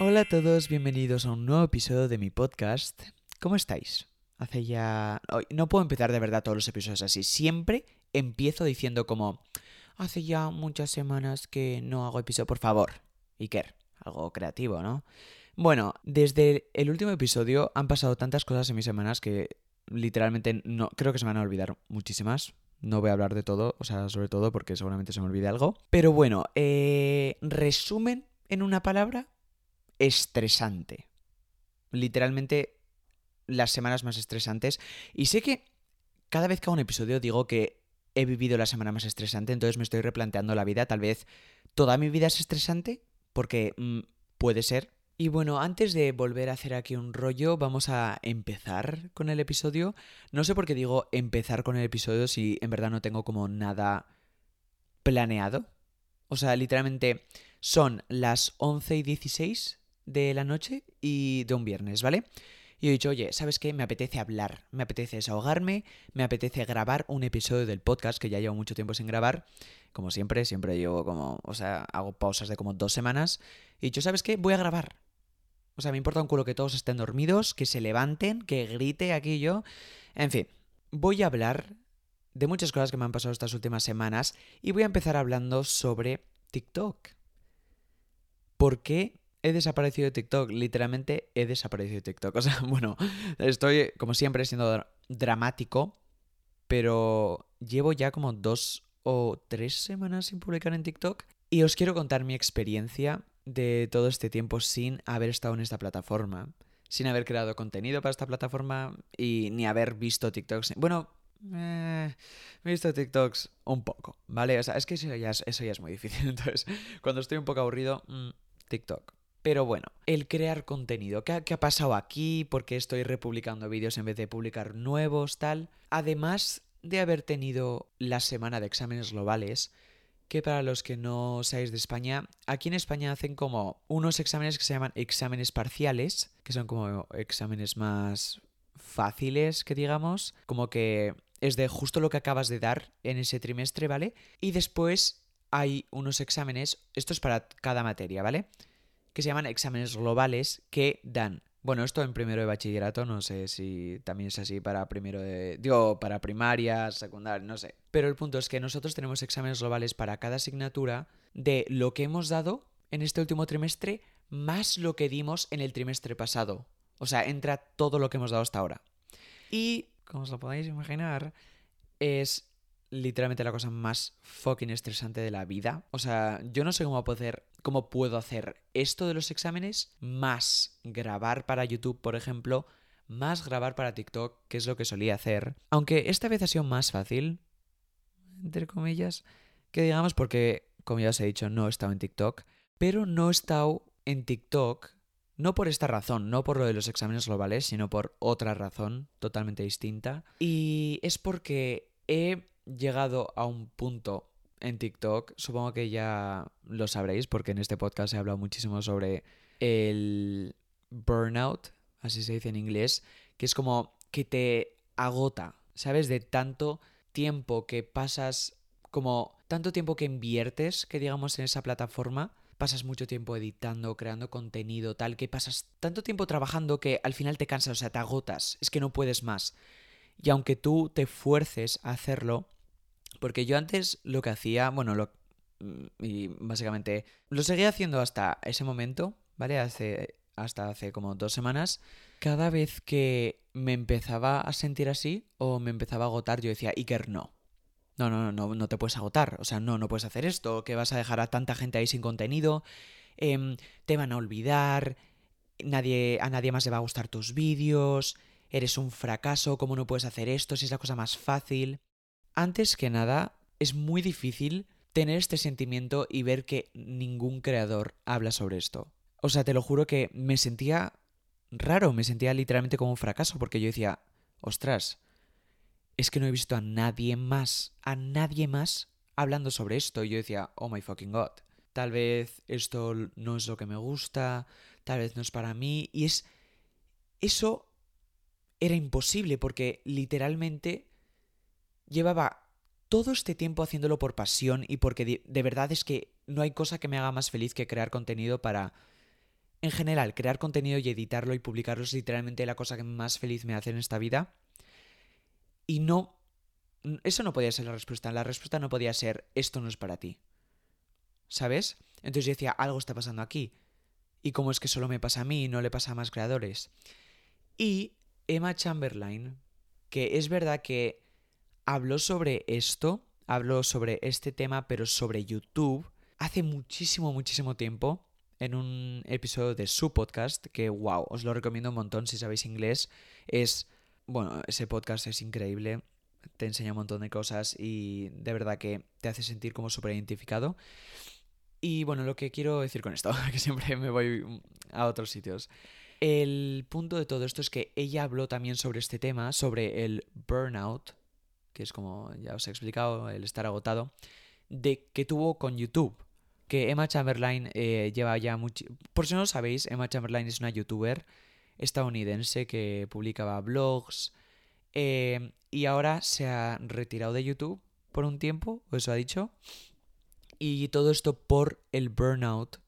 Hola a todos, bienvenidos a un nuevo episodio de mi podcast. ¿Cómo estáis? Hace ya... No puedo empezar de verdad todos los episodios así. Siempre empiezo diciendo como... Hace ya muchas semanas que no hago episodio, por favor. Iker, algo creativo, ¿no? Bueno, desde el último episodio han pasado tantas cosas en mis semanas que literalmente no creo que se me van a olvidar muchísimas. No voy a hablar de todo, o sea, sobre todo porque seguramente se me olvide algo. Pero bueno, eh, resumen en una palabra, estresante. Literalmente las semanas más estresantes. Y sé que cada vez que hago un episodio digo que he vivido la semana más estresante, entonces me estoy replanteando la vida. Tal vez toda mi vida es estresante, porque mm, puede ser. Y bueno, antes de volver a hacer aquí un rollo, vamos a empezar con el episodio. No sé por qué digo empezar con el episodio si en verdad no tengo como nada planeado. O sea, literalmente son las 11 y 16 de la noche y de un viernes, ¿vale? Y he dicho, oye, ¿sabes qué? Me apetece hablar, me apetece desahogarme, me apetece grabar un episodio del podcast que ya llevo mucho tiempo sin grabar. Como siempre, siempre llevo como, o sea, hago pausas de como dos semanas. Y he dicho, ¿sabes qué? Voy a grabar. O sea, me importa un culo que todos estén dormidos, que se levanten, que grite aquí yo. En fin, voy a hablar de muchas cosas que me han pasado estas últimas semanas y voy a empezar hablando sobre TikTok. ¿Por qué he desaparecido de TikTok? Literalmente he desaparecido de TikTok. O sea, bueno, estoy como siempre siendo dra- dramático, pero llevo ya como dos o tres semanas sin publicar en TikTok y os quiero contar mi experiencia de todo este tiempo sin haber estado en esta plataforma, sin haber creado contenido para esta plataforma y ni haber visto TikToks. Bueno, eh, he visto TikToks un poco, ¿vale? O sea, es que eso ya es, muy difícil. Entonces, cuando estoy un poco aburrido, mm, TikTok. Pero bueno, el crear contenido. ¿Qué ha, pasado aquí? ¿Por qué estoy republicando vídeos en vez de publicar nuevos? Tal. Además de haber tenido la semana de exámenes globales, que para los que no seáis de España, aquí en España hacen como unos exámenes que se llaman exámenes parciales, que son como exámenes más fáciles, que digamos, como que es de justo lo que acabas de dar en ese trimestre, ¿vale? Y después hay unos exámenes, esto es para cada materia, ¿vale? Que se llaman exámenes globales que dan bueno, esto en primero de bachillerato, no sé si también es así para primero de. Digo, para primaria, secundaria, no sé. Pero el punto es que nosotros tenemos exámenes globales para cada asignatura de lo que hemos dado en este último trimestre más lo que dimos en el trimestre pasado. O sea, entra todo lo que hemos dado hasta ahora. Y, como os lo podéis imaginar, es literalmente la cosa más fucking estresante de la vida. O sea, yo no sé cómo poder, cómo puedo hacer esto de los exámenes, más grabar para YouTube, por ejemplo, más grabar para TikTok, que es lo que solía hacer. Aunque esta vez ha sido más fácil, entre comillas, que digamos porque, como ya os he dicho, no he estado en TikTok, pero no he estado en TikTok no por esta razón, no por lo de los exámenes globales, sino por otra razón totalmente distinta. Y es porque he llegado a un punto en TikTok, supongo que ya lo sabréis porque en este podcast he hablado muchísimo sobre el burnout, así se dice en inglés, que es como que te agota, ¿sabes? De tanto tiempo que pasas, como tanto tiempo que inviertes, que digamos, en esa plataforma, pasas mucho tiempo editando, creando contenido, tal, que pasas tanto tiempo trabajando que al final te cansas, o sea, te agotas, es que no puedes más. Y aunque tú te fuerces a hacerlo, porque yo antes lo que hacía, bueno, lo, y básicamente lo seguía haciendo hasta ese momento, ¿vale? Hace, hasta hace como dos semanas. Cada vez que me empezaba a sentir así o me empezaba a agotar, yo decía, Iker, no. No, no, no, no, no te puedes agotar. O sea, no, no puedes hacer esto, que vas a dejar a tanta gente ahí sin contenido, em, te van a olvidar, nadie, a nadie más le va a gustar tus vídeos, eres un fracaso, ¿cómo no puedes hacer esto si es la cosa más fácil? Antes que nada, es muy difícil tener este sentimiento y ver que ningún creador habla sobre esto. O sea, te lo juro que me sentía raro, me sentía literalmente como un fracaso, porque yo decía, ostras, es que no he visto a nadie más, a nadie más hablando sobre esto. Y yo decía, oh my fucking god, tal vez esto no es lo que me gusta, tal vez no es para mí. Y es... Eso era imposible porque literalmente llevaba todo este tiempo haciéndolo por pasión y porque de, verdad es que no hay cosa que me haga más feliz que crear contenido para en general, crear contenido y editarlo y publicarlo es literalmente la cosa que más feliz me hace en esta vida. Y no... Eso no podía ser la respuesta. La respuesta no podía ser, esto no es para ti. ¿Sabes? Entonces yo decía, algo está pasando aquí. ¿Y cómo es que solo me pasa a mí y no le pasa a más creadores? Y Emma Chamberlain, que es verdad que habló sobre esto, habló sobre este tema, pero sobre YouTube, hace muchísimo, muchísimo tiempo, en un episodio de su podcast, que wow, os lo recomiendo un montón si sabéis inglés. Es, bueno, ese podcast es increíble, te enseña un montón de cosas y de verdad que te hace sentir como súper identificado. Y bueno, lo que quiero decir con esto, que siempre me voy a otros sitios. El punto de todo esto es que ella habló también sobre este tema, sobre el burnout, que es como ya os he explicado, el estar agotado, de que tuvo con YouTube. Que Emma Chamberlain eh, lleva ya mucho... Por si no lo sabéis, Emma Chamberlain es una youtuber estadounidense que publicaba blogs eh, y ahora se ha retirado de YouTube por un tiempo, eso ha dicho. Y todo esto por el burnout.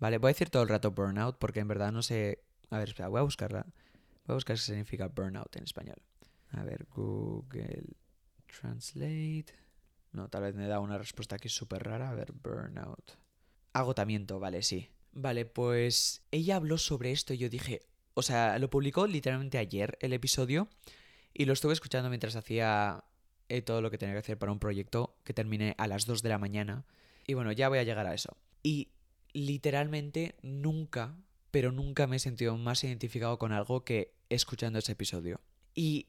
Vale, voy a decir todo el rato burnout porque en verdad no sé a ver, espera, voy a buscarla. Voy a buscar qué significa burnout en español. A ver, Google Translate. No, tal vez me da una respuesta aquí súper rara. A ver, burnout. Agotamiento, vale, sí. Vale, pues ella habló sobre esto y yo dije, o sea, lo publicó literalmente ayer el episodio y lo estuve escuchando mientras hacía eh, todo lo que tenía que hacer para un proyecto que terminé a las 2 de la mañana. Y bueno, ya voy a llegar a eso. Y literalmente nunca pero nunca me he sentido más identificado con algo que escuchando ese episodio. Y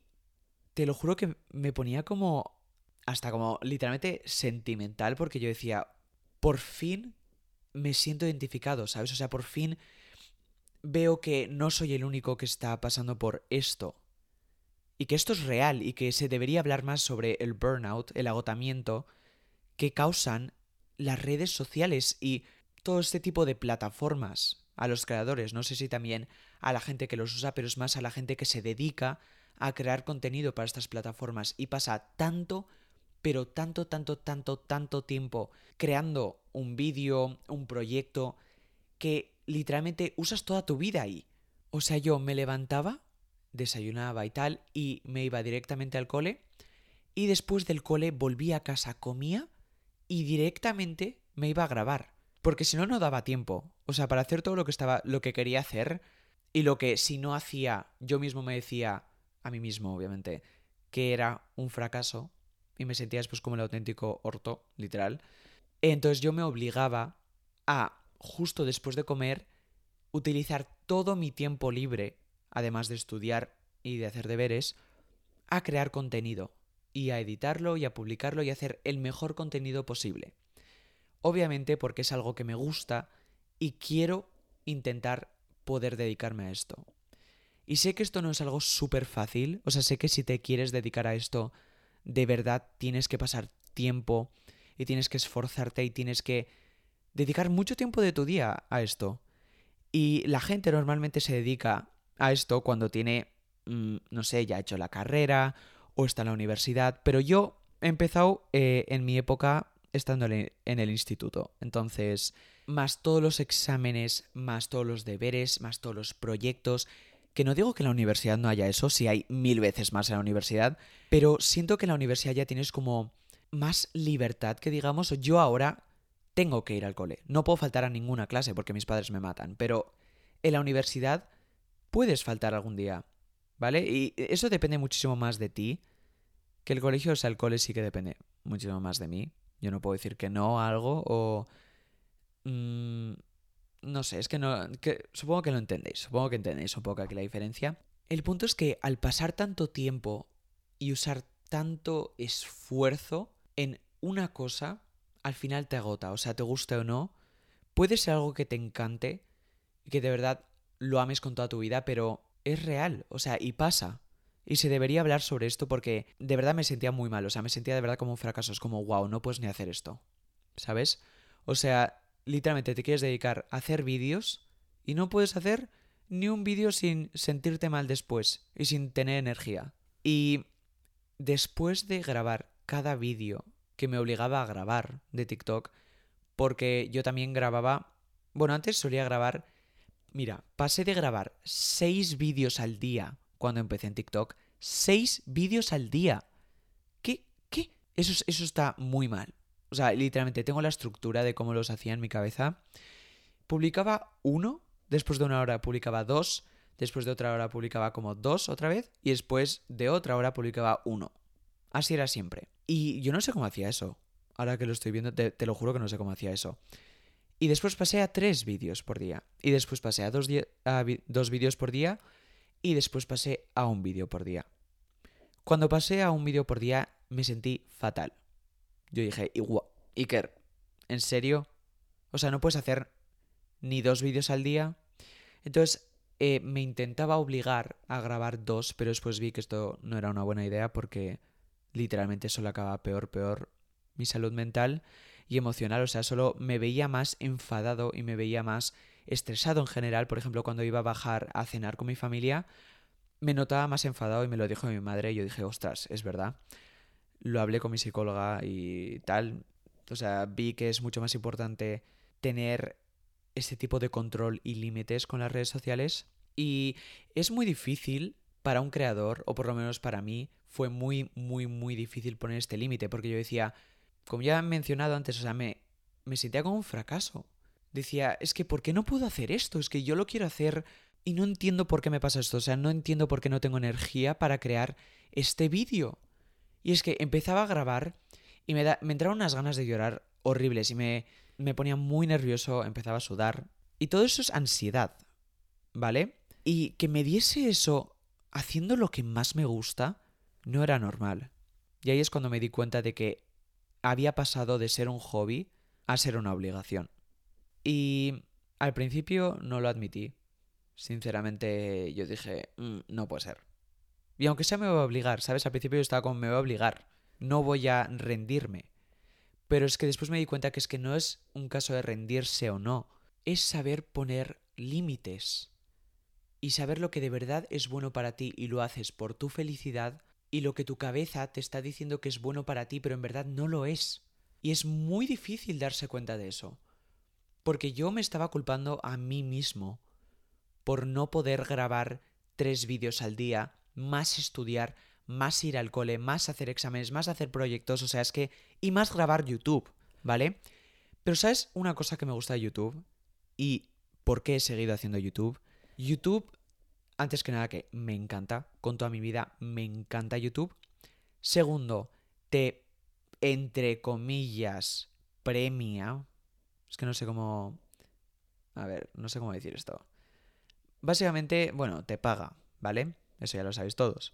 te lo juro que me ponía como hasta como literalmente sentimental porque yo decía, por fin me siento identificado, ¿sabes? O sea, por fin veo que no soy el único que está pasando por esto. Y que esto es real y que se debería hablar más sobre el burnout, el agotamiento que causan las redes sociales y todo este tipo de plataformas a los creadores, no sé si también a la gente que los usa, pero es más a la gente que se dedica a crear contenido para estas plataformas y pasa tanto, pero tanto, tanto, tanto, tanto tiempo creando un vídeo, un proyecto, que literalmente usas toda tu vida ahí. O sea, yo me levantaba, desayunaba y tal, y me iba directamente al cole, y después del cole volvía a casa, comía, y directamente me iba a grabar. Porque si no, no daba tiempo. O sea, para hacer todo lo que estaba, lo que quería hacer, y lo que si no hacía, yo mismo me decía, a mí mismo, obviamente, que era un fracaso, y me sentía después como el auténtico orto, literal. Entonces yo me obligaba a, justo después de comer, utilizar todo mi tiempo libre, además de estudiar y de hacer deberes, a crear contenido, y a editarlo y a publicarlo y a hacer el mejor contenido posible. Obviamente porque es algo que me gusta y quiero intentar poder dedicarme a esto. Y sé que esto no es algo súper fácil, o sea, sé que si te quieres dedicar a esto, de verdad tienes que pasar tiempo y tienes que esforzarte y tienes que dedicar mucho tiempo de tu día a esto. Y la gente normalmente se dedica a esto cuando tiene, mm, no sé, ya ha hecho la carrera o está en la universidad, pero yo he empezado eh, en mi época estando en el instituto. Entonces, más todos los exámenes, más todos los deberes, más todos los proyectos. Que no digo que en la universidad no haya eso, si hay mil veces más en la universidad, pero siento que en la universidad ya tienes como más libertad que digamos, yo ahora tengo que ir al cole. No puedo faltar a ninguna clase porque mis padres me matan, pero en la universidad puedes faltar algún día, ¿vale? Y eso depende muchísimo más de ti que el colegio, o sea, el cole sí que depende muchísimo más de mí. Yo no puedo decir que no a algo o... Mm, no sé, es que no... supongo que lo entendéis, supongo que entendéis un poco aquí la diferencia. El punto es que al pasar tanto tiempo y usar tanto esfuerzo en una cosa, al final te agota, o sea, te guste o no, puede ser algo que te encante y que de verdad lo ames con toda tu vida, pero es real, o sea, y pasa. Y se debería hablar sobre esto porque de verdad me sentía muy mal, o sea, me sentía de verdad como un fracaso, es como, wow, no puedes ni hacer esto, ¿sabes? O sea, literalmente te quieres dedicar a hacer vídeos y no puedes hacer ni un vídeo sin sentirte mal después y sin tener energía. Y después de grabar cada vídeo que me obligaba a grabar de TikTok, porque yo también grababa, bueno, antes solía grabar Mira, pasé de grabar seis vídeos al día cuando empecé en TikTok. Seis vídeos al día. ¿Qué? ¿Qué? Eso, eso está muy mal. O sea, literalmente tengo la estructura de cómo los hacía en mi cabeza. Publicaba uno, después de una hora publicaba dos, después de otra hora publicaba como dos otra vez y después de otra hora publicaba uno. Así era siempre. Y yo no sé cómo hacía eso. Ahora que lo estoy viendo, te, lo juro que no sé cómo hacía eso. Y después pasé a tres vídeos por día. Y después pasé a dos, a dos vídeos por día. Y después pasé a un vídeo por día. Cuando pasé a un vídeo por día me sentí fatal. Yo dije, Iker, ¿en serio? O sea, no puedes hacer ni dos vídeos al día. Entonces eh, me intentaba obligar a grabar dos, pero después vi que esto no era una buena idea porque literalmente solo acaba peor, peor mi salud mental y emocional. O sea, solo me veía más enfadado y me veía más estresado en general. Por ejemplo, cuando iba a bajar a cenar con mi familia, me notaba más enfadado y me lo dijo mi madre y yo dije, ostras, es verdad lo hablé con mi psicóloga y tal. O sea, vi que es mucho más importante tener este tipo de control y límites con las redes sociales. Y es muy difícil para un creador, o por lo menos para mí, fue muy, muy, muy difícil poner este límite, porque yo decía, como ya he mencionado antes, o sea, me, me sentía como un fracaso. Decía, es que ¿por qué no puedo hacer esto? Es que yo lo quiero hacer y no entiendo por qué me pasa esto. O sea, no entiendo por qué no tengo energía para crear este vídeo. Y es que empezaba a grabar y me, da, me entraron unas ganas de llorar horribles y me, me ponía muy nervioso, empezaba a sudar. Y todo eso es ansiedad, ¿vale? Y que me diese eso haciendo lo que más me gusta no era normal. Y ahí es cuando me di cuenta de que había pasado de ser un hobby a ser una obligación. Y al principio no lo admití. Sinceramente yo dije, mm, no puede ser. Y aunque sea me voy a obligar, ¿sabes? Al principio yo estaba como me voy a obligar, no voy a rendirme. Pero es que después me di cuenta que es que no es un caso de rendirse o no, es saber poner límites y saber lo que de verdad es bueno para ti y lo haces por tu felicidad y lo que tu cabeza te está diciendo que es bueno para ti pero en verdad no lo es. Y es muy difícil darse cuenta de eso. Porque yo me estaba culpando a mí mismo por no poder grabar tres vídeos al día más estudiar, más ir al cole, más hacer exámenes, más hacer proyectos, o sea, es que... y más grabar YouTube, ¿vale? Pero ¿sabes una cosa que me gusta de YouTube? ¿Y por qué he seguido haciendo YouTube? YouTube, antes que nada que me encanta, con toda mi vida me encanta YouTube. Segundo, te, entre comillas, premia. Es que no sé cómo... A ver, no sé cómo decir esto. Básicamente, bueno, te paga, ¿vale? Eso ya lo sabéis todos.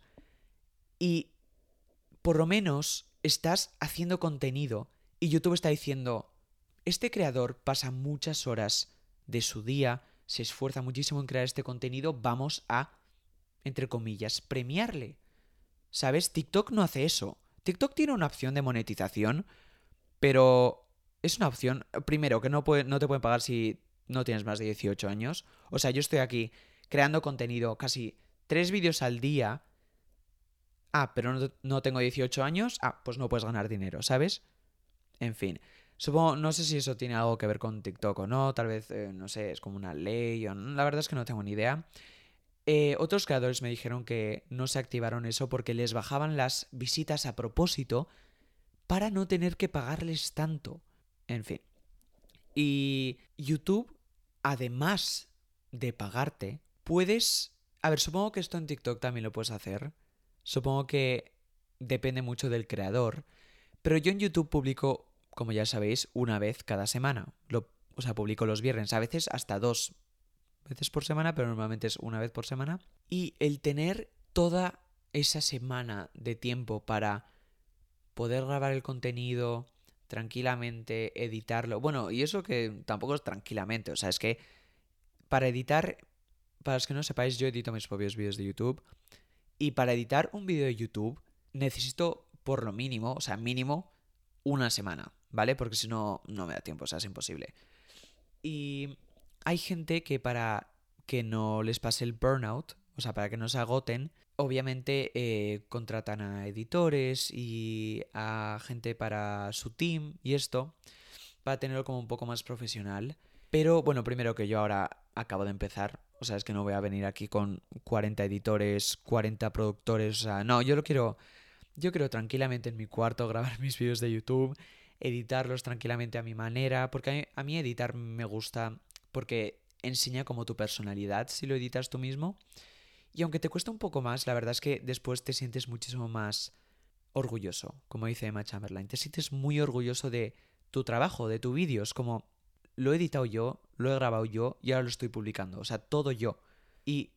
Y por lo menos estás haciendo contenido y YouTube está diciendo, este creador pasa muchas horas de su día, se esfuerza muchísimo en crear este contenido, vamos a, entre comillas, premiarle. ¿Sabes? TikTok no hace eso. TikTok tiene una opción de monetización, pero es una opción, primero, que no, no te pueden pagar si no tienes más de 18 años. O sea, yo estoy aquí creando contenido casi tres vídeos al día. Ah, pero no, tengo 18 años. Ah, pues no puedes ganar dinero, ¿sabes? En fin. Supongo, no sé si eso tiene algo que ver con TikTok o no, tal vez, eh, no sé, es como una ley o no, la verdad es que no tengo ni idea. Eh, otros creadores me dijeron que no se activaron eso porque les bajaban las visitas a propósito para no tener que pagarles tanto. En fin. Y YouTube, además de pagarte, puedes a ver, supongo que esto en TikTok también lo puedes hacer. Supongo que depende mucho del creador. Pero yo en YouTube publico, como ya sabéis, una vez cada semana. O sea, publico los viernes, a veces hasta dos veces por semana, pero normalmente es una vez por semana. Y el tener toda esa semana de tiempo para poder grabar el contenido tranquilamente, editarlo. Bueno, y eso que tampoco es tranquilamente, o sea, es que para editar para los que no sepáis, yo edito mis propios vídeos de YouTube. Y para editar un vídeo de YouTube necesito por lo mínimo, o sea, mínimo, una semana, ¿vale? Porque si no, no me da tiempo, o sea, es imposible. Y hay gente que para que no les pase el burnout, o sea, para que no se agoten, obviamente eh, contratan a editores y a gente para su team y esto, para tenerlo como un poco más profesional. Pero bueno, primero que yo ahora acabo de empezar. O sea, es que no voy a venir aquí con 40 editores, 40 productores. O sea, no, yo lo quiero. Yo quiero tranquilamente en mi cuarto grabar mis vídeos de YouTube, editarlos tranquilamente a mi manera. Porque a mí, editar me gusta. Porque enseña como tu personalidad si lo editas tú mismo. Y aunque te cuesta un poco más, la verdad es que después te sientes muchísimo más orgulloso, como dice Emma Chamberlain. Te sientes muy orgulloso de tu trabajo, de tu vídeo. Es como, lo he editado yo, lo he grabado yo y ahora lo estoy publicando. O sea, todo yo. Y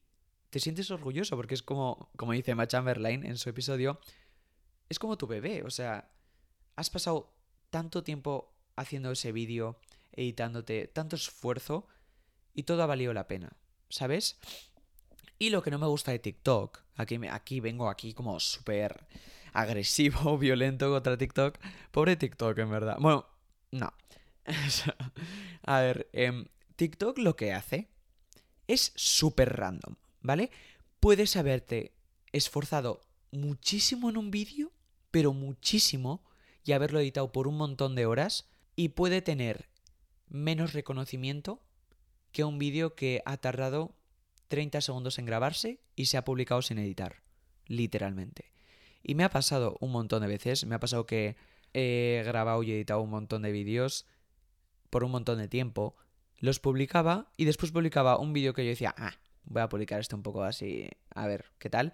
te sientes orgulloso porque es como, como dice Emma Chamberlain en su episodio, es como tu bebé. O sea, has pasado tanto tiempo haciendo ese vídeo, editándote, tanto esfuerzo y todo ha valido la pena. ¿Sabes? Y lo que no me gusta de TikTok, aquí, aquí vengo aquí como súper agresivo, violento contra TikTok. Pobre TikTok, en verdad. Bueno, no. A ver, em, TikTok lo que hace es súper random, ¿vale? Puedes haberte esforzado muchísimo en un vídeo, pero muchísimo, y haberlo editado por un montón de horas, y puede tener menos reconocimiento que un vídeo que ha tardado 30 segundos en grabarse y se ha publicado sin editar, literalmente. Y me ha pasado un montón de veces, me ha pasado que he grabado y editado un montón de vídeos por un montón de tiempo, los publicaba y después publicaba un vídeo que yo decía, ah, voy a publicar este un poco así, a ver, ¿qué tal?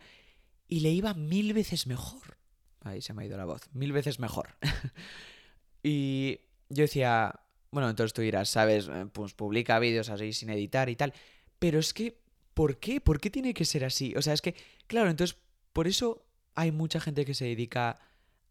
Y le iba mil veces mejor. Ahí se me ha ido la voz, mil veces mejor. y yo decía, bueno, entonces tú dirás, ¿sabes? Eh, pues publica vídeos así sin editar y tal. Pero es que, ¿por qué? ¿Por qué tiene que ser así? O sea, es que, claro, entonces, por eso hay mucha gente que se dedica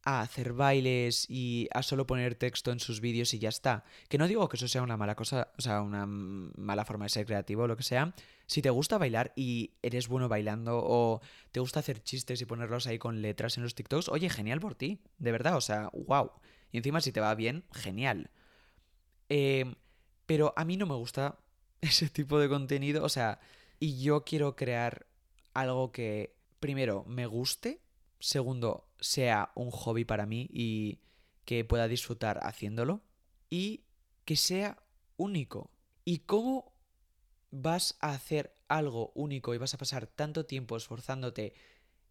a hacer bailes y a solo poner texto en sus vídeos y ya está. Que no digo que eso sea una mala cosa, o sea, una mala forma de ser creativo o lo que sea. Si te gusta bailar y eres bueno bailando o te gusta hacer chistes y ponerlos ahí con letras en los TikToks, oye, genial por ti, de verdad, o sea, wow. Y encima si te va bien, genial. Em, pero a mí no me gusta ese tipo de contenido, o sea, y yo quiero crear algo que, primero, me guste Segundo, sea un hobby para mí y que pueda disfrutar haciéndolo. Y que sea único. ¿Y cómo vas a hacer algo único y vas a pasar tanto tiempo esforzándote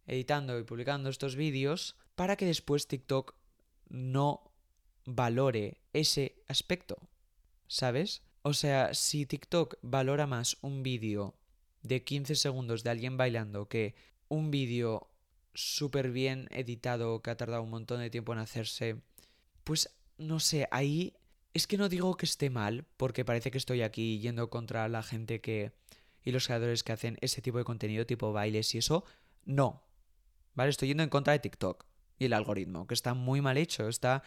editando y publicando estos vídeos para que después TikTok no valore ese aspecto? ¿Sabes? O sea, si TikTok valora más un vídeo de 15 segundos de alguien bailando que un vídeo súper bien editado, que ha tardado un montón de tiempo en hacerse, pues no sé, ahí es que no digo que esté mal, porque parece que estoy aquí yendo contra la gente que y los creadores que hacen ese tipo de contenido, tipo bailes y eso, no. ¿Vale? Estoy yendo en contra de TikTok y el algoritmo, que está muy mal hecho, está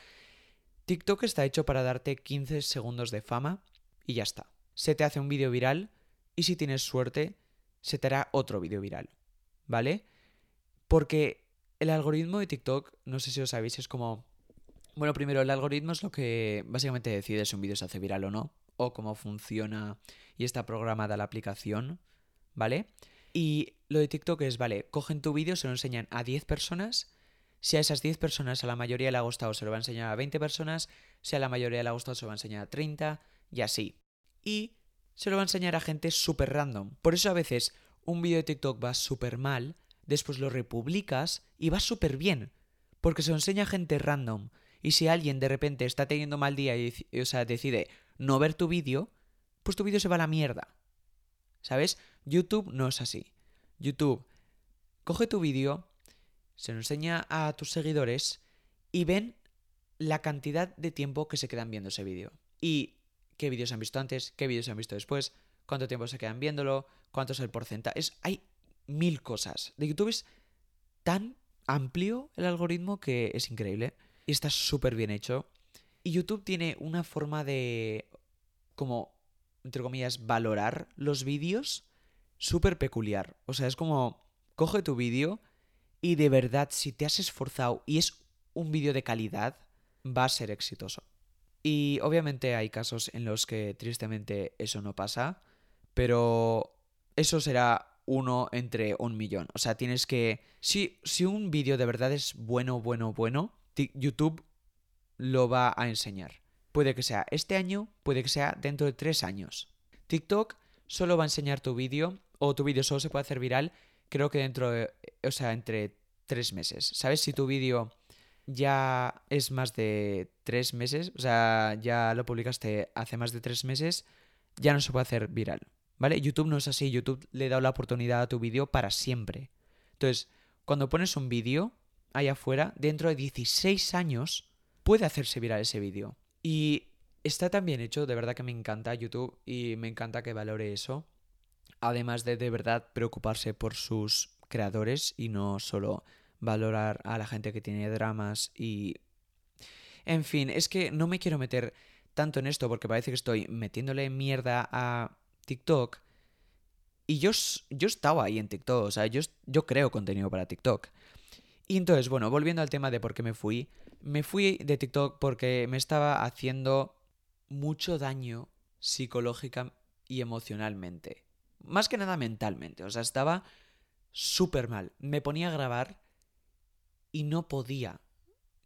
TikTok está hecho para darte 15 segundos de fama y ya está. Se te hace un vídeo viral y si tienes suerte, se te hará otro vídeo viral. ¿Vale? Porque el algoritmo de TikTok, no sé si lo sabéis, es como... Bueno, primero, el algoritmo es lo que básicamente decide si un vídeo se hace viral o no, o cómo funciona y está programada la aplicación, ¿vale? Y lo de TikTok es, vale, cogen tu vídeo, se lo enseñan a 10 personas, si a esas 10 personas a la mayoría le ha gustado, se lo va a enseñar a 20 personas, si a la mayoría le ha gustado, se lo va a enseñar a 30, y así. Y se lo va a enseñar a gente súper random. Por eso a veces un vídeo de TikTok va súper mal, después lo republicas y va súper bien, porque se lo enseña a gente random. Y si alguien de repente está teniendo mal día y o sea, decide no ver tu vídeo, pues tu vídeo se va a la mierda. ¿Sabes? YouTube no es así. YouTube coge tu vídeo, se lo enseña a tus seguidores y ven la cantidad de tiempo que se quedan viendo ese vídeo. Y qué vídeos han visto antes, qué vídeos han visto después, cuánto tiempo se quedan viéndolo, cuánto es el porcentaje. Es, hay mil cosas. De YouTube es tan amplio el algoritmo que es increíble. Y está súper bien hecho. Y YouTube tiene una forma de, como, entre comillas, valorar los vídeos súper peculiar. O sea, es como, coge tu vídeo y de verdad, si te has esforzado y es un vídeo de calidad, va a ser exitoso. Y obviamente hay casos en los que tristemente eso no pasa, pero eso será uno entre un millón. O sea, tienes que... Si, si un vídeo de verdad es bueno, bueno, bueno, YouTube lo va a enseñar. Puede que sea este año, puede que sea dentro de tres años. TikTok solo va a enseñar tu vídeo o tu vídeo solo se puede hacer viral, creo que dentro de, o sea, entre tres meses. ¿Sabes? Si tu vídeo ya es más de tres meses, o sea, ya lo publicaste hace más de tres meses, ya no se puede hacer viral. ¿Vale? YouTube no es así, YouTube le da la oportunidad a tu vídeo para siempre. Entonces, cuando pones un vídeo allá afuera, dentro de 16 años, puede hacerse viral ese vídeo. Y está tan bien hecho, de verdad que me encanta YouTube y me encanta que valore eso. Además de de verdad preocuparse por sus creadores y no solo valorar a la gente que tiene dramas y... En fin, es que no me quiero meter tanto en esto porque parece que estoy metiéndole mierda a TikTok. Y yo, yo estaba ahí en TikTok, o sea, yo, yo creo contenido para TikTok. Y entonces, bueno, volviendo al tema de por qué me fui, me fui de TikTok porque me estaba haciendo mucho daño psicológica y emocionalmente. Más que nada mentalmente, o sea, estaba súper mal. Me ponía a grabar y no podía.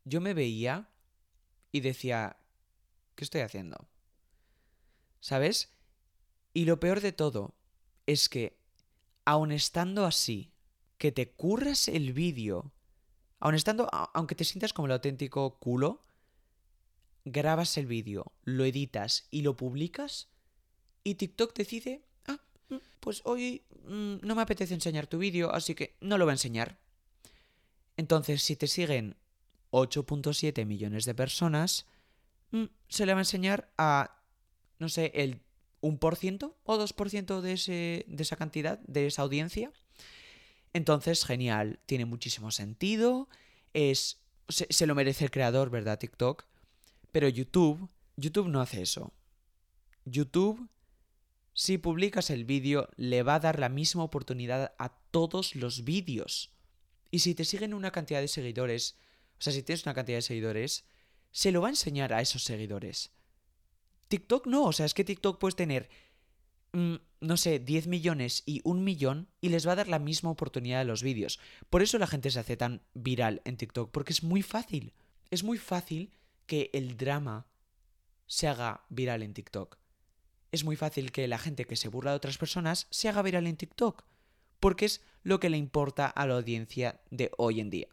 Yo me veía y decía, ¿qué estoy haciendo? ¿Sabes? Y lo peor de todo es que, aun estando así, que te curras el vídeo, aun estando, aunque te sientas como el auténtico culo, grabas el vídeo, lo editas y lo publicas, y TikTok decide, ah, mm, pues hoy mm, no me apetece enseñar tu vídeo, así que no lo voy a enseñar. Entonces, si te siguen 8.7 millones de personas, mm, se le va a enseñar a, no sé, el 1% o 2% de, ese, de esa cantidad, de esa audiencia. Entonces, genial, tiene muchísimo sentido, es, se, se lo merece el creador, ¿verdad? TikTok. Pero YouTube, YouTube no hace eso. YouTube, si publicas el vídeo, le va a dar la misma oportunidad a todos los vídeos. Y si te siguen una cantidad de seguidores, o sea, si tienes una cantidad de seguidores, se lo va a enseñar a esos seguidores. TikTok no, o sea, es que TikTok puedes tener, mm, no sé, 10 millones y un millón y les va a dar la misma oportunidad a los vídeos. Por eso la gente se hace tan viral en TikTok, porque es muy fácil. Es muy fácil que el drama se haga viral en TikTok. Es muy fácil que la gente que se burla de otras personas se haga viral en TikTok porque es lo que le importa a la audiencia de hoy en día.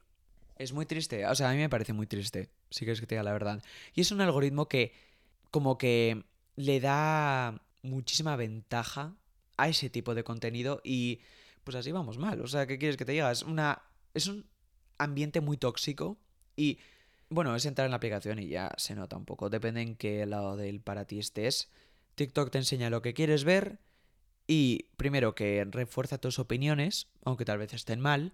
Es muy triste, o sea, a mí me parece muy triste, si quieres que te diga la verdad. Y es un algoritmo que como que le da muchísima ventaja a ese tipo de contenido y pues así vamos mal. O sea, ¿qué quieres que te diga? Es, una, es un ambiente muy tóxico y bueno, es entrar en la aplicación y ya se nota un poco. Depende en qué lado del para ti estés. TikTok te enseña lo que quieres ver y primero que refuerza tus opiniones, aunque tal vez estén mal,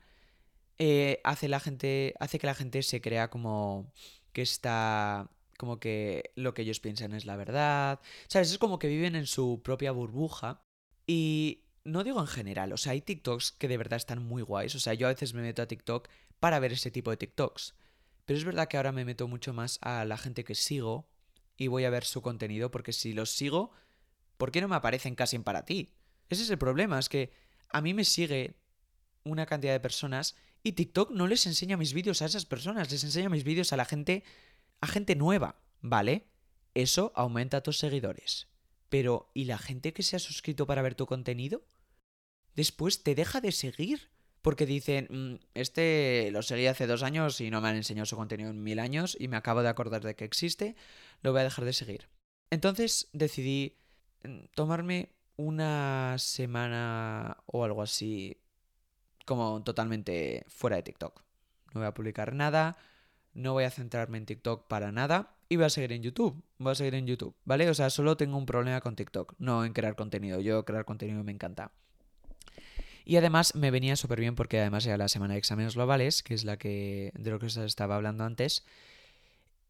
eh, hace, la gente, hace que la gente se crea como que está como que lo que ellos piensan es la verdad. ¿Sabes? Es como que viven en su propia burbuja. Y no digo en general, o sea, hay TikToks que de verdad están muy guays. O sea, yo a veces me meto a TikTok para ver ese tipo de TikToks. Pero es verdad que ahora me meto mucho más a la gente que sigo y voy a ver su contenido, porque si los sigo, ¿por qué no me aparecen casi en para ti? Ese es el problema, es que a mí me sigue una cantidad de personas y TikTok no les enseña mis vídeos a esas personas, les enseña mis vídeos a la gente, a gente nueva, ¿vale? Eso aumenta tus seguidores. Pero, ¿y la gente que se ha suscrito para ver tu contenido? Después te deja de seguir. Porque dicen, mm, este lo seguí hace dos años y no me han enseñado su contenido en mil años y me acabo de acordar de que existe, lo voy a dejar de seguir. Entonces decidí mm, tomarme una semana o algo así como totalmente fuera de TikTok. No voy a publicar nada, no voy a centrarme en TikTok para nada y voy a seguir en YouTube. Voy a seguir en YouTube, ¿vale? O sea, solo tengo un problema con TikTok, no en crear contenido. Yo crear contenido me encanta. Y además me venía súper bien porque además era la semana de exámenes globales, que es la que de lo que os estaba hablando antes.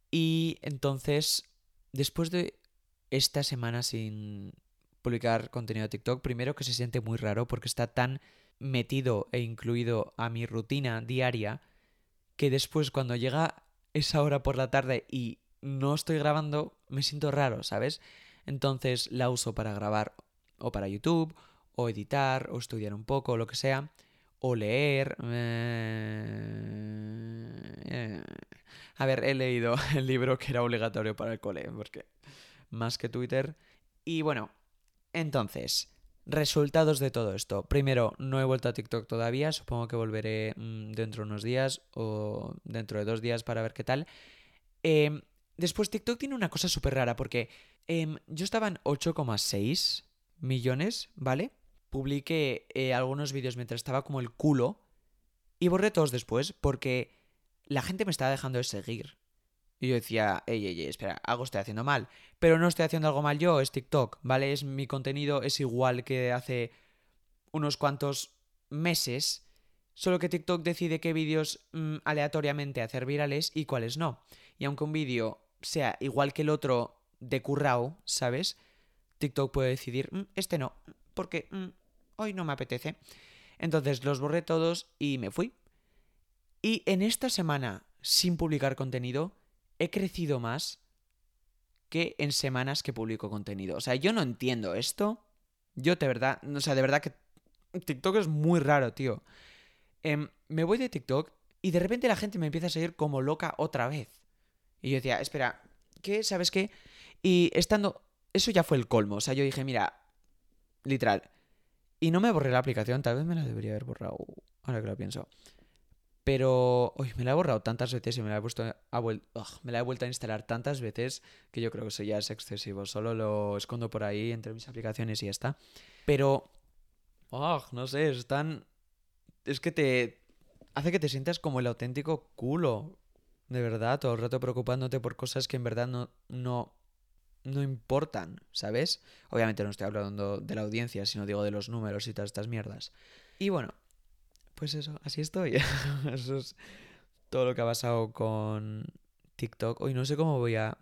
Y entonces, después de esta semana sin publicar contenido de TikTok, primero que se siente muy raro porque está tan metido e incluido a mi rutina diaria que después cuando llega esa hora por la tarde y no estoy grabando, me siento raro, ¿sabes? Entonces la uso para grabar o para YouTube, o editar, o estudiar un poco, o lo que sea, o leer. Eh, a ver, he leído el libro que era obligatorio para el cole, porque más que Twitter. Y bueno, entonces, Resultados de todo esto. Primero, no he vuelto a TikTok todavía, supongo que volveré mm, dentro de unos días o dentro de dos días para ver qué tal. Em, después, TikTok tiene una cosa súper rara porque em, yo estaba en 8,6 millones, ¿vale? Publiqué eh, algunos vídeos mientras estaba como el culo y borré todos después porque la gente me estaba dejando de seguir. Y yo decía, ey, ey, ey, espera, algo estoy haciendo mal. Pero no estoy haciendo algo mal yo, es TikTok, ¿vale? Es mi contenido, es igual que hace unos cuantos meses. Solo que TikTok decide qué vídeos mm, aleatoriamente hacer virales y cuáles no. Y aunque un vídeo sea igual que el otro de currao, ¿sabes? TikTok puede decidir, mm, este no, porque mm, hoy no me apetece. Entonces los borré todos y me fui. Y en esta semana, sin publicar contenido, he crecido más que en semanas que publico contenido. O sea, yo no entiendo esto. Yo de verdad, o sea, de verdad que TikTok es muy raro, tío. Em, me voy de TikTok y de repente la gente me empieza a seguir como loca otra vez. Y yo decía, espera, ¿qué? ¿Sabes qué? Y estando... Eso ya fue el colmo. O sea, yo dije, mira, literal. Y no me borré la aplicación, tal vez me la debería haber borrado. Ahora que lo pienso. Pero uy, me la he borrado tantas veces y me la he puesto a me la he vuelto a instalar tantas veces que yo creo que eso ya es excesivo. Solo lo escondo por ahí entre mis aplicaciones y ya está. Pero no sé, es tan es que te hace que te sientas como el auténtico culo. De verdad, todo el rato preocupándote por cosas que en verdad no no no importan, ¿sabes? Obviamente no estoy hablando de la audiencia, sino digo de los números y todas estas mierdas. Y bueno, pues eso, así estoy. eso es todo lo que ha pasado con TikTok. Hoy no sé cómo voy a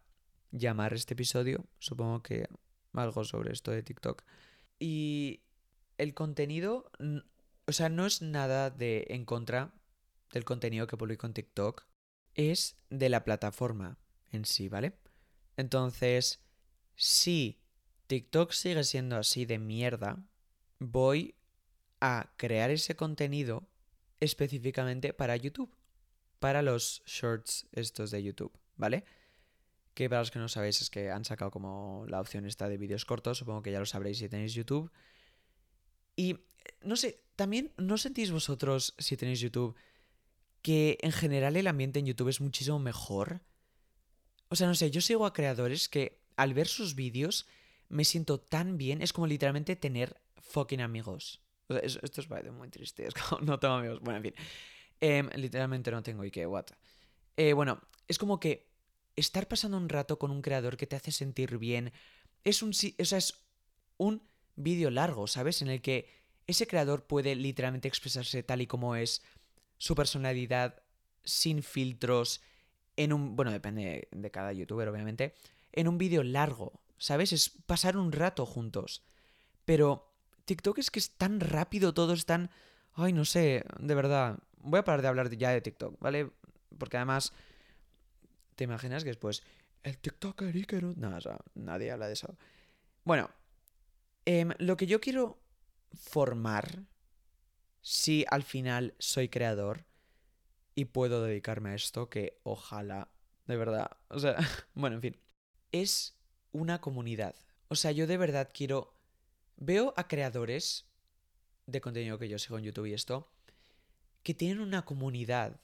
llamar este episodio. Supongo que algo sobre esto de TikTok. Y el contenido, o sea, no es nada de en contra del contenido que publico en TikTok. Es de la plataforma en sí, ¿vale? Entonces, si TikTok sigue siendo así de mierda, voy a crear ese contenido específicamente para YouTube, para los shorts estos de YouTube, ¿vale? Que para los que no sabéis es que han sacado como la opción esta de vídeos cortos, supongo que ya lo sabréis si tenéis YouTube. Y no sé, también no sentís vosotros si tenéis YouTube que en general el ambiente en YouTube es muchísimo mejor. O sea, no sé, yo sigo a creadores que al ver sus vídeos me siento tan bien, es como literalmente tener fucking amigos. Esto es muy triste, es como, no tengo amigos. Bueno, en fin. Em, literalmente no tengo y qué, what. Eh, bueno, es como que estar pasando un rato con un creador que te hace sentir bien es un, o sea, es un vídeo largo, ¿sabes? En el que ese creador puede literalmente expresarse tal y como es, su personalidad, sin filtros, en un... Bueno, depende de cada youtuber, obviamente. En un vídeo largo, ¿sabes? Es pasar un rato juntos. Pero TikTok es que es tan rápido, todo es tan... Ay, no sé, de verdad. Voy a parar de hablar ya de TikTok, ¿vale? Porque además, ¿te imaginas que después... El TikToker Iker... No, o sea, nadie habla de eso. Bueno, em, lo que yo quiero formar, si al final soy creador y puedo dedicarme a esto, que ojalá, de verdad, o sea, bueno, en fin, es una comunidad. O sea, yo de verdad quiero Veo a creadores de contenido que yo sigo en YouTube y esto, que tienen una comunidad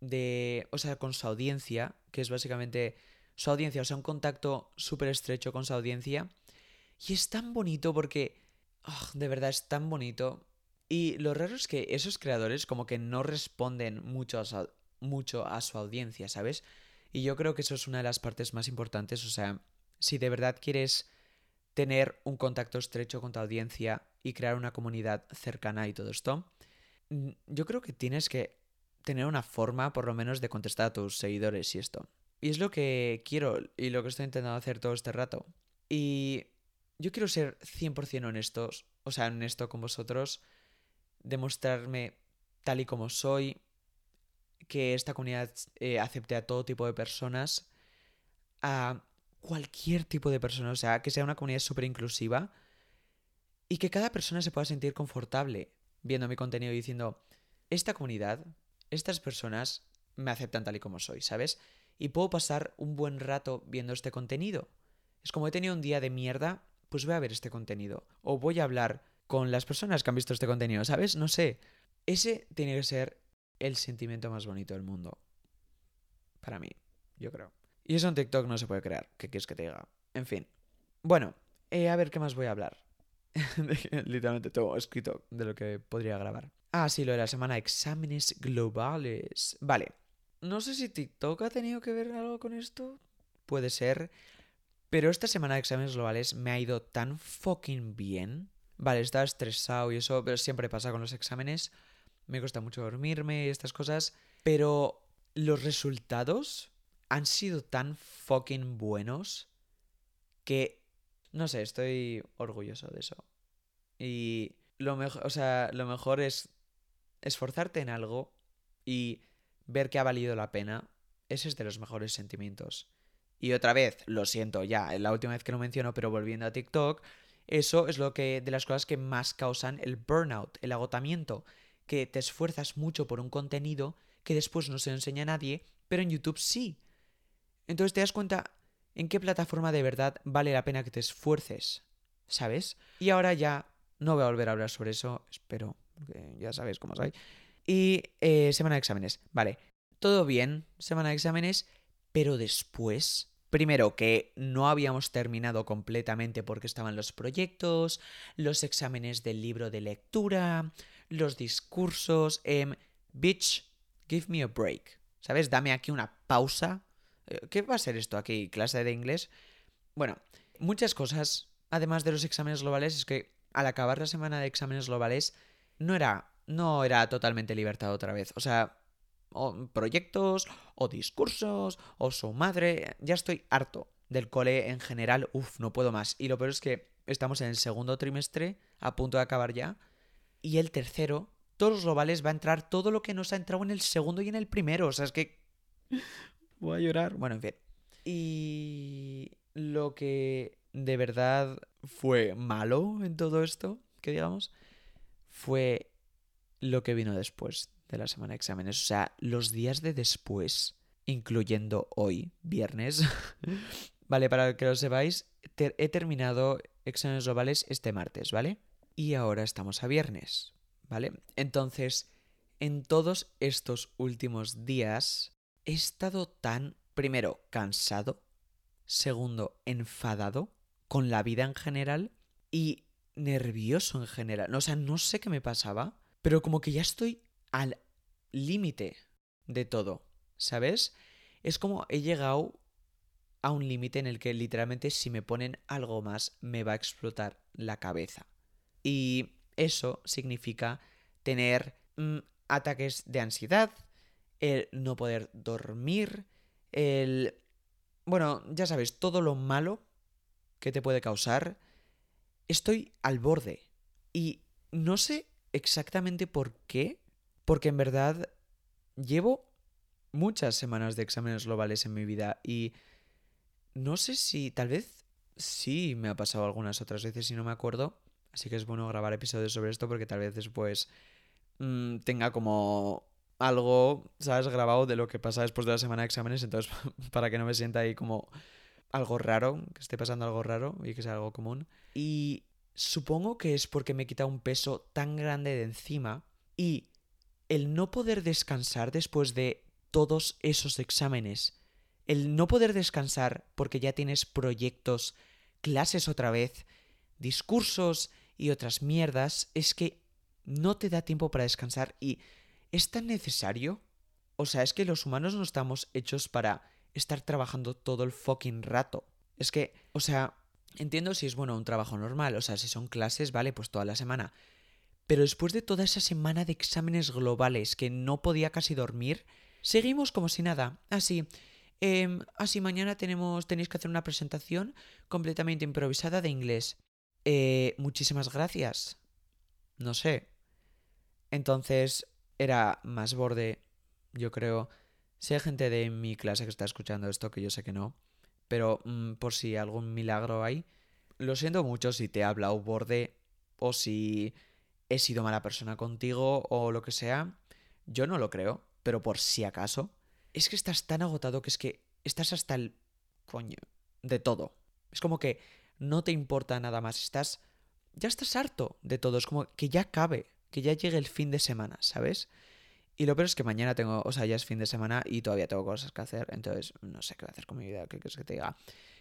de, o sea, con su audiencia, que es básicamente su audiencia, o sea, un contacto súper estrecho con su audiencia. Y es tan bonito porque, ah, de verdad, es tan bonito. Y lo raro es que esos creadores como que no responden mucho a, mucho a su audiencia, ¿sabes? Y yo creo que eso es una de las partes más importantes, o sea, si de verdad quieres tener un contacto estrecho con tu audiencia y crear una comunidad cercana y todo esto, mm, yo creo que tienes que tener una forma por lo menos de contestar a tus seguidores y esto. Y es lo que quiero y lo que estoy intentando hacer todo este rato. Y yo quiero ser 100% honestos, o sea, honesto con vosotros, demostrarme tal y como soy, que esta comunidad eh, acepte a todo tipo de personas, a cualquier tipo de persona, o sea, que sea una comunidad súper inclusiva y que cada persona se pueda sentir confortable viendo mi contenido y diciendo, esta comunidad, estas personas me aceptan tal y como soy, ¿sabes? Y puedo pasar un buen rato viendo este contenido. Es como he tenido un día de mierda, pues voy a ver este contenido. O voy a hablar con las personas que han visto este contenido, ¿sabes? No sé. Ese tiene que ser el sentimiento más bonito del mundo. Para mí, yo creo. Y eso en TikTok no se puede crear. ¿Qué quieres que te diga? En fin. Bueno, eh, a ver qué más voy a hablar. Literalmente tengo escrito de lo que podría grabar. Ah, sí, lo de la semana exámenes globales. Vale. No sé si TikTok ha tenido que ver algo con esto. Puede ser. Pero esta semana de exámenes globales me ha ido tan fucking bien. Vale, estaba estresado y eso, pero siempre pasa con los exámenes. Me cuesta mucho dormirme y estas cosas. Pero los resultados han sido tan fucking buenos que no sé, estoy orgulloso de eso. Y lo mejor, o sea, lo mejor es esforzarte en algo y ver que ha valido la pena. Ese es de los mejores sentimientos. Y otra vez, lo siento ya, la última vez que lo menciono, pero volviendo a TikTok, eso es lo que de las cosas que más causan el burnout, el agotamiento, que te esfuerzas mucho por un contenido que después no se enseña a nadie, pero en YouTube sí. Entonces te das cuenta en qué plataforma de verdad vale la pena que te esfuerces, ¿sabes? Y ahora ya no voy a volver a hablar sobre eso, espero, porque ya sabéis cómo soy. Y eh, semana de exámenes, vale, todo bien, semana de exámenes, pero después... Primero, que no habíamos terminado completamente porque estaban los proyectos, los exámenes del libro de lectura, los discursos. Eh, bitch, give me a break. ¿Sabes? Dame aquí una pausa ¿Qué va a ser esto aquí? ¿Clase de inglés? Bueno, muchas cosas, además de los exámenes globales, es que al acabar la semana de exámenes globales no era, no era totalmente libertad otra vez. O sea, o proyectos, o discursos, o su madre. Ya estoy harto del cole en general. Uf, no puedo más. Y lo peor es que estamos en el segundo trimestre, a punto de acabar ya. Y el tercero, todos los globales va a entrar todo lo que nos ha entrado en el segundo y en el primero. O sea, es que voy a llorar. Bueno, en fin. Y lo que de verdad fue malo en todo esto, que digamos, fue lo que vino después de la semana de exámenes. O sea, los días de después, incluyendo hoy, viernes. vale, para que lo sepáis, he terminado exámenes globales este martes, ¿vale? Y ahora estamos a viernes, ¿vale? Entonces, en todos estos últimos días he estado tan, primero, cansado, segundo, enfadado con la vida en general y nervioso en general. O sea, no sé qué me pasaba, pero como que ya estoy al límite de todo, ¿sabes? Es como he llegado a un límite en el que literalmente si me ponen algo más me va a explotar la cabeza. Y eso significa tener mm, ataques de ansiedad, el no poder dormir, el... Bueno, ya sabes, todo lo malo que te puede causar. Estoy al borde. Y no sé exactamente por qué, porque en verdad llevo muchas semanas de exámenes globales en mi vida y no sé si tal vez sí me ha pasado algunas otras veces y no me acuerdo. Así que es bueno grabar episodios sobre esto porque tal vez después mm, tenga como algo, ¿sabes? Grabado de lo que pasa después de la semana de exámenes, entonces para que no me sienta ahí como algo raro, que esté pasando algo raro y que sea algo común. Y supongo que es porque me he quitado un peso tan grande de encima y el no poder descansar después de todos esos exámenes, el no poder descansar porque ya tienes proyectos, clases otra vez, discursos y otras mierdas, es que no te da tiempo para descansar y ¿Es tan necesario? O sea, es que los humanos no estamos hechos para estar trabajando todo el fucking rato. Es que, o sea, entiendo si es bueno un trabajo normal, o sea, si son clases, vale, pues toda la semana. Pero después de toda esa semana de exámenes globales que no podía casi dormir, seguimos como si nada. Así, eh, así mañana tenemos, tenéis que hacer una presentación completamente improvisada de inglés. Eh, muchísimas gracias. No sé. Entonces, era más borde, yo creo. Si hay gente de mi clase que está escuchando esto, que yo sé que no, pero mm, por si algún milagro hay, lo siento mucho si te he hablado borde o si he sido mala persona contigo o lo que sea. Yo no lo creo, pero por si acaso, es que estás tan agotado que es que estás hasta el coño de todo. Es como que no te importa nada más, estás ya estás harto de todo, es como que ya cabe, que ya llegue el fin de semana, ¿sabes? Y lo peor es que mañana tengo, o sea, ya es fin de semana y todavía tengo cosas que hacer, entonces no sé qué voy a hacer con mi vida, qué quieres que te diga.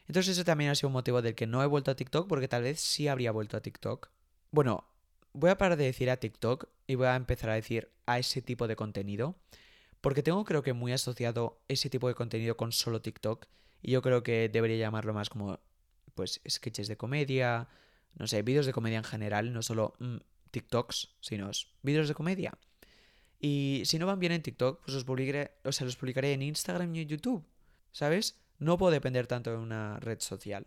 Entonces ese también ha sido un motivo del que no he vuelto a TikTok, porque tal vez sí habría vuelto a TikTok. Bueno, voy a parar de decir a TikTok y voy a empezar a decir a ese tipo de contenido, porque tengo creo que muy asociado ese tipo de contenido con solo TikTok, y yo creo que debería llamarlo más como, pues, sketches de comedia, no sé, vídeos de comedia en general, no solo mm, TikToks, sino vídeos de comedia. Y si no van bien en TikTok, pues los publicaré, o sea, los publicaré en Instagram y en YouTube, ¿sabes? No puedo depender tanto de una red social.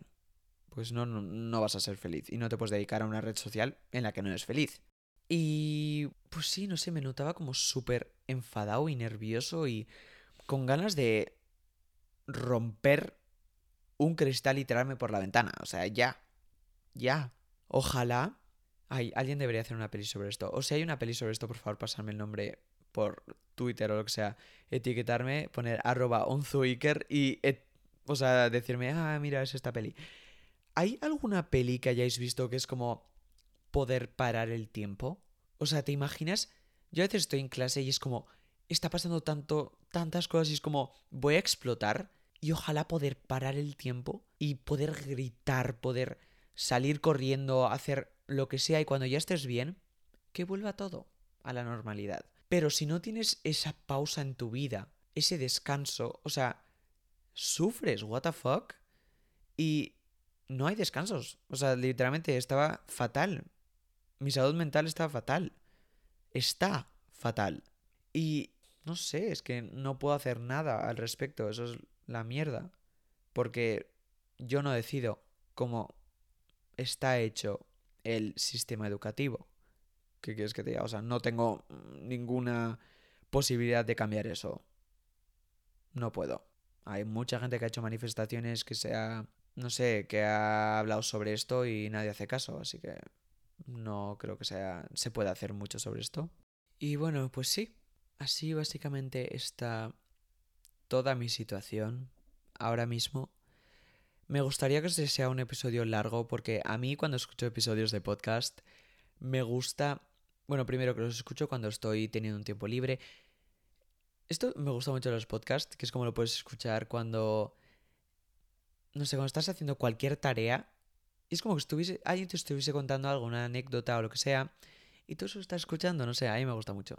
Pues no, no, no vas a ser feliz y no te puedes dedicar a una red social en la que no eres feliz. Y pues sí, no sé, me notaba como súper enfadado y nervioso y con ganas de romper un cristal y tirarme por la ventana. O sea, ya. Ya. Ojalá. Ay, alguien debería hacer una peli sobre esto. O si hay una peli sobre esto, por favor, pasarme el nombre por Twitter o lo que sea. Etiquetarme, poner arroba onzuiker y, o sea, decirme, ah, mira, es esta peli. ¿Hay alguna peli que hayáis visto que es como poder parar el tiempo? O sea, ¿te imaginas? Yo a veces estoy en clase y es como, está pasando tanto, tantas cosas y es como, voy a explotar y ojalá poder parar el tiempo y poder gritar, poder salir corriendo, hacer lo que sea y cuando ya estés bien, que vuelva todo a la normalidad. Pero si no tienes esa pausa en tu vida, ese descanso, o sea, sufres, what the fuck, y no hay descansos. O sea, literalmente estaba fatal. Mi salud mental estaba fatal. Está fatal. Y no sé, es que no puedo hacer nada al respecto. Eso es la mierda. Porque yo no decido cómo está hecho el sistema educativo. ¿Qué quieres que te diga? O sea, no tengo ninguna posibilidad de cambiar eso. No puedo. Hay mucha gente que ha hecho manifestaciones que se ha, no sé, que ha hablado sobre esto y nadie hace caso, así que no creo que sea, se pueda hacer mucho sobre esto. Y bueno, pues sí, así básicamente está toda mi situación ahora mismo. Me gustaría que este sea un episodio largo porque a mí cuando escucho episodios de podcast me gusta, bueno, primero que los escucho cuando estoy teniendo un tiempo libre. Esto me gusta mucho los podcasts, que es como lo puedes escuchar cuando, no sé, cuando estás haciendo cualquier tarea. Y es como que estuviese, alguien te estuviese contando algo, una anécdota o lo que sea, y tú eso estás escuchando, no sé, a mí me gusta mucho.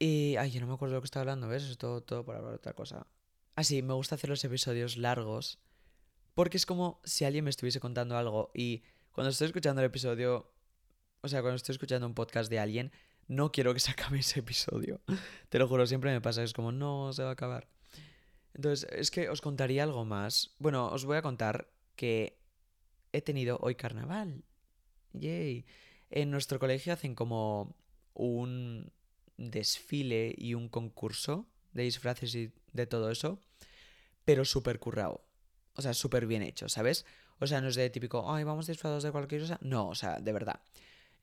Y, ay, yo no me acuerdo de lo que estaba hablando, ¿ves? Es todo, todo por hablar de otra cosa. Así, me gusta hacer los episodios largos porque es como si alguien me estuviese contando algo y cuando estoy escuchando el episodio, o sea, cuando estoy escuchando un podcast de alguien, no quiero que se acabe ese episodio. Te lo juro, siempre me pasa, es como, no, se va a acabar. Entonces, es que os contaría algo más. Bueno, os voy a contar que he tenido hoy carnaval. Yay. En nuestro colegio hacen como un desfile y un concurso de disfraces y de todo eso, pero súper currado. O sea, súper bien hecho, ¿sabes? O sea, no es de típico, ay, vamos disfrazados de cualquier cosa. No, o sea, de verdad.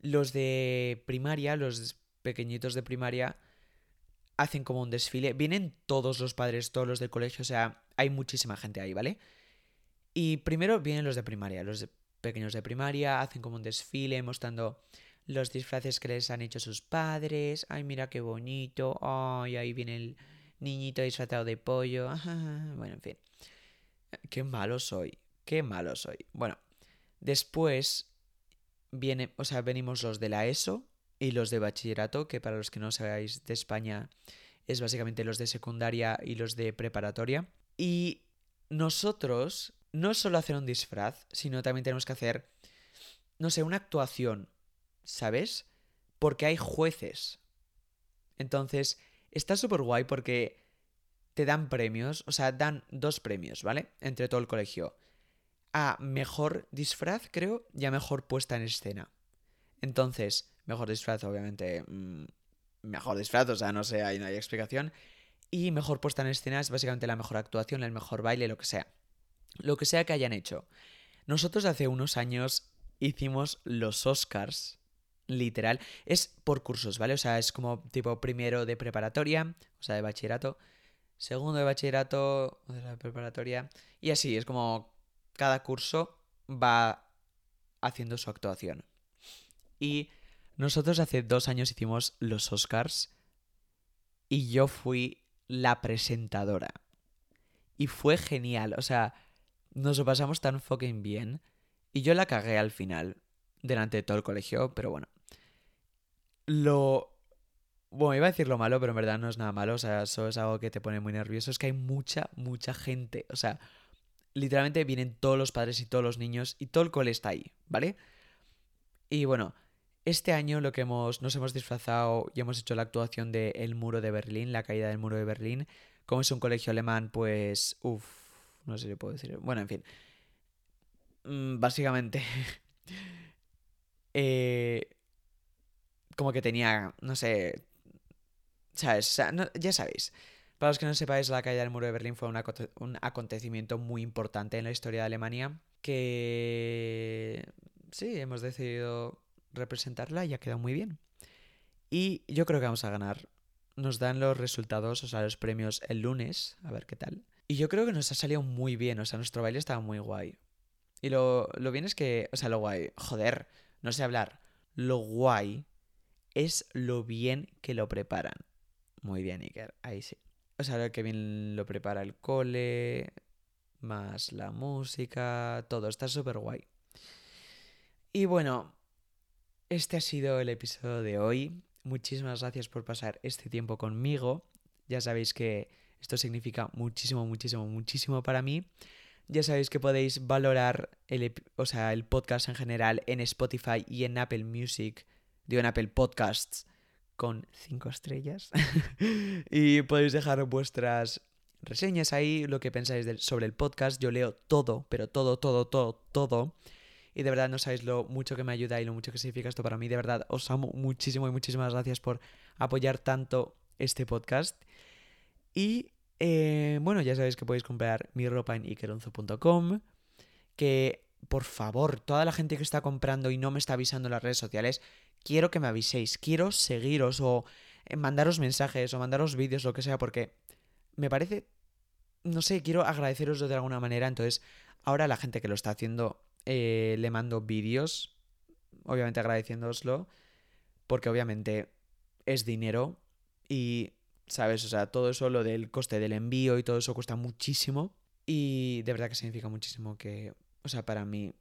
Los de primaria, los pequeñitos de primaria, hacen como un desfile. Vienen todos los padres, todos los del colegio, o sea, hay muchísima gente ahí, ¿vale? Y primero vienen los de primaria, los pequeños de primaria, hacen como un desfile mostrando los disfraces que les han hecho sus padres. Ay, mira qué bonito. Ay, ahí viene el niñito disfrazado de pollo. Bueno, en fin. Qué malo soy. Qué malo soy. Bueno, después viene, o sea, venimos los de la ESO y los de bachillerato, que para los que no sabéis de España es básicamente los de secundaria y los de preparatoria. Y nosotros no solo hacer un disfraz, sino también tenemos que hacer, no sé, una actuación, ¿sabes? Porque hay jueces. Entonces, está súper guay porque te dan premios, o sea, dan dos premios, ¿vale? Entre todo el colegio. A mejor disfraz, creo, y a mejor puesta en escena. Entonces, mejor disfraz, obviamente, mm, mejor disfraz, o sea, no sé, ahí no hay explicación. Y mejor puesta en escena es básicamente la mejor actuación, el mejor baile, lo que sea. Lo que sea que hayan hecho. Nosotros hace unos años hicimos los Oscars, literal. Es por cursos, ¿vale? O sea, es como tipo primero de preparatoria, o sea, de bachillerato segundo de bachillerato, de la preparatoria, y así, es como cada curso va haciendo su actuación. Y nosotros hace dos años hicimos los Oscars y yo fui la presentadora. Y fue genial, o sea, nos lo pasamos tan fucking bien. Y yo la cagué al final, delante de todo el colegio, pero bueno. Lo... Bueno, iba a decir lo malo, pero en verdad no es nada malo, o sea, eso es algo que te pone muy nervioso. Es que hay mucha, mucha gente, o sea, literalmente vienen todos los padres y todos los niños y todo el cole está ahí, ¿vale? Y bueno, este año lo que hemos, nos hemos disfrazado y hemos hecho la actuación de El Muro de Berlín, la caída del Muro de Berlín. Como es un colegio alemán, pues... Uff, no sé si puedo decir. Bueno, en fin. Mm, básicamente... eh, como que tenía, no sé... ¿Sabes? ya sabéis. Para los que no sepáis, la caída del muro de Berlín fue un, acontecimiento muy importante en la historia de Alemania que sí, hemos decidido representarla y ha quedado muy bien. Y yo creo que vamos a ganar. Nos dan los resultados, o sea, los premios el lunes, a ver qué tal. Y yo creo que nos ha salido muy bien, o sea, nuestro baile estaba muy guay. Y lo, lo bien es que, o sea, lo guay, joder, no sé hablar. Lo guay es lo bien que lo preparan. Muy bien, Iker, ahí sí. O sea, que bien lo prepara el cole, más la música, todo, está súper guay. Y bueno, este ha sido el episodio de hoy. Muchísimas gracias por pasar este tiempo conmigo. Ya sabéis que esto significa muchísimo, muchísimo, muchísimo para mí. Ya sabéis que podéis valorar el, o sea, el podcast en general en Spotify y en Apple Music, digo en Apple Podcasts con cinco estrellas. y podéis dejar vuestras reseñas ahí, lo que pensáis sobre el podcast. Yo leo todo, pero todo, todo, todo, todo. Y de verdad no sabéis lo mucho que me ayuda y lo mucho que significa esto para mí. De verdad os amo muchísimo y muchísimas gracias por apoyar tanto este podcast. Y eh, bueno, ya sabéis que podéis comprar mi ropa en ikeronzo.com. Que por favor, toda la gente que está comprando y no me está avisando en las redes sociales, quiero que me aviséis, quiero seguiros o eh, mandaros mensajes o mandaros vídeos, lo que sea, porque me parece, no sé, quiero agradeceros de alguna manera. Entonces, ahora la gente que lo está haciendo, eh, le mando vídeos, obviamente agradeciéndoslo, porque obviamente es dinero y, ¿sabes? O sea, todo eso, lo del coste del envío y todo eso cuesta muchísimo. Y de verdad que significa muchísimo que, o sea, para mí,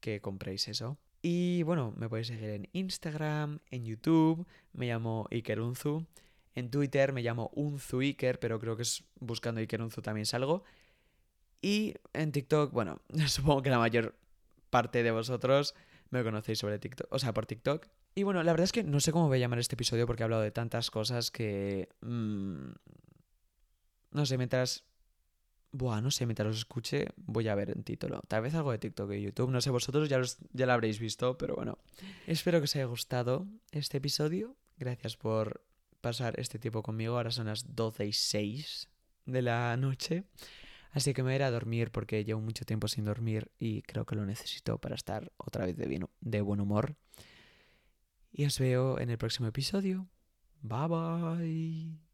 que compréis eso. Y bueno, me podéis seguir en Instagram, en YouTube, me llamo Ikerunzu. En Twitter me llamo Unzu Iker, pero creo que es buscando Ikerunzu también salgo. Y en TikTok, bueno, supongo que la mayor parte de vosotros me conocéis sobre TikTok, o sea, por TikTok. Y bueno, la verdad es que no sé cómo voy a llamar este episodio porque he hablado de tantas cosas que... Mmm, no sé, mientras Buah, no sé, mientras los escuche voy a ver en título. Tal vez algo de TikTok y YouTube. No sé, vosotros ya, ya lo habréis visto, pero bueno. Espero que os haya gustado este episodio. Gracias por pasar este tiempo conmigo. Ahora son las 12 y 6 de la noche. Así que me voy a ir a dormir porque llevo mucho tiempo sin dormir y creo que lo necesito para estar otra vez de, de buen humor. Y os veo en el próximo episodio. Bye bye.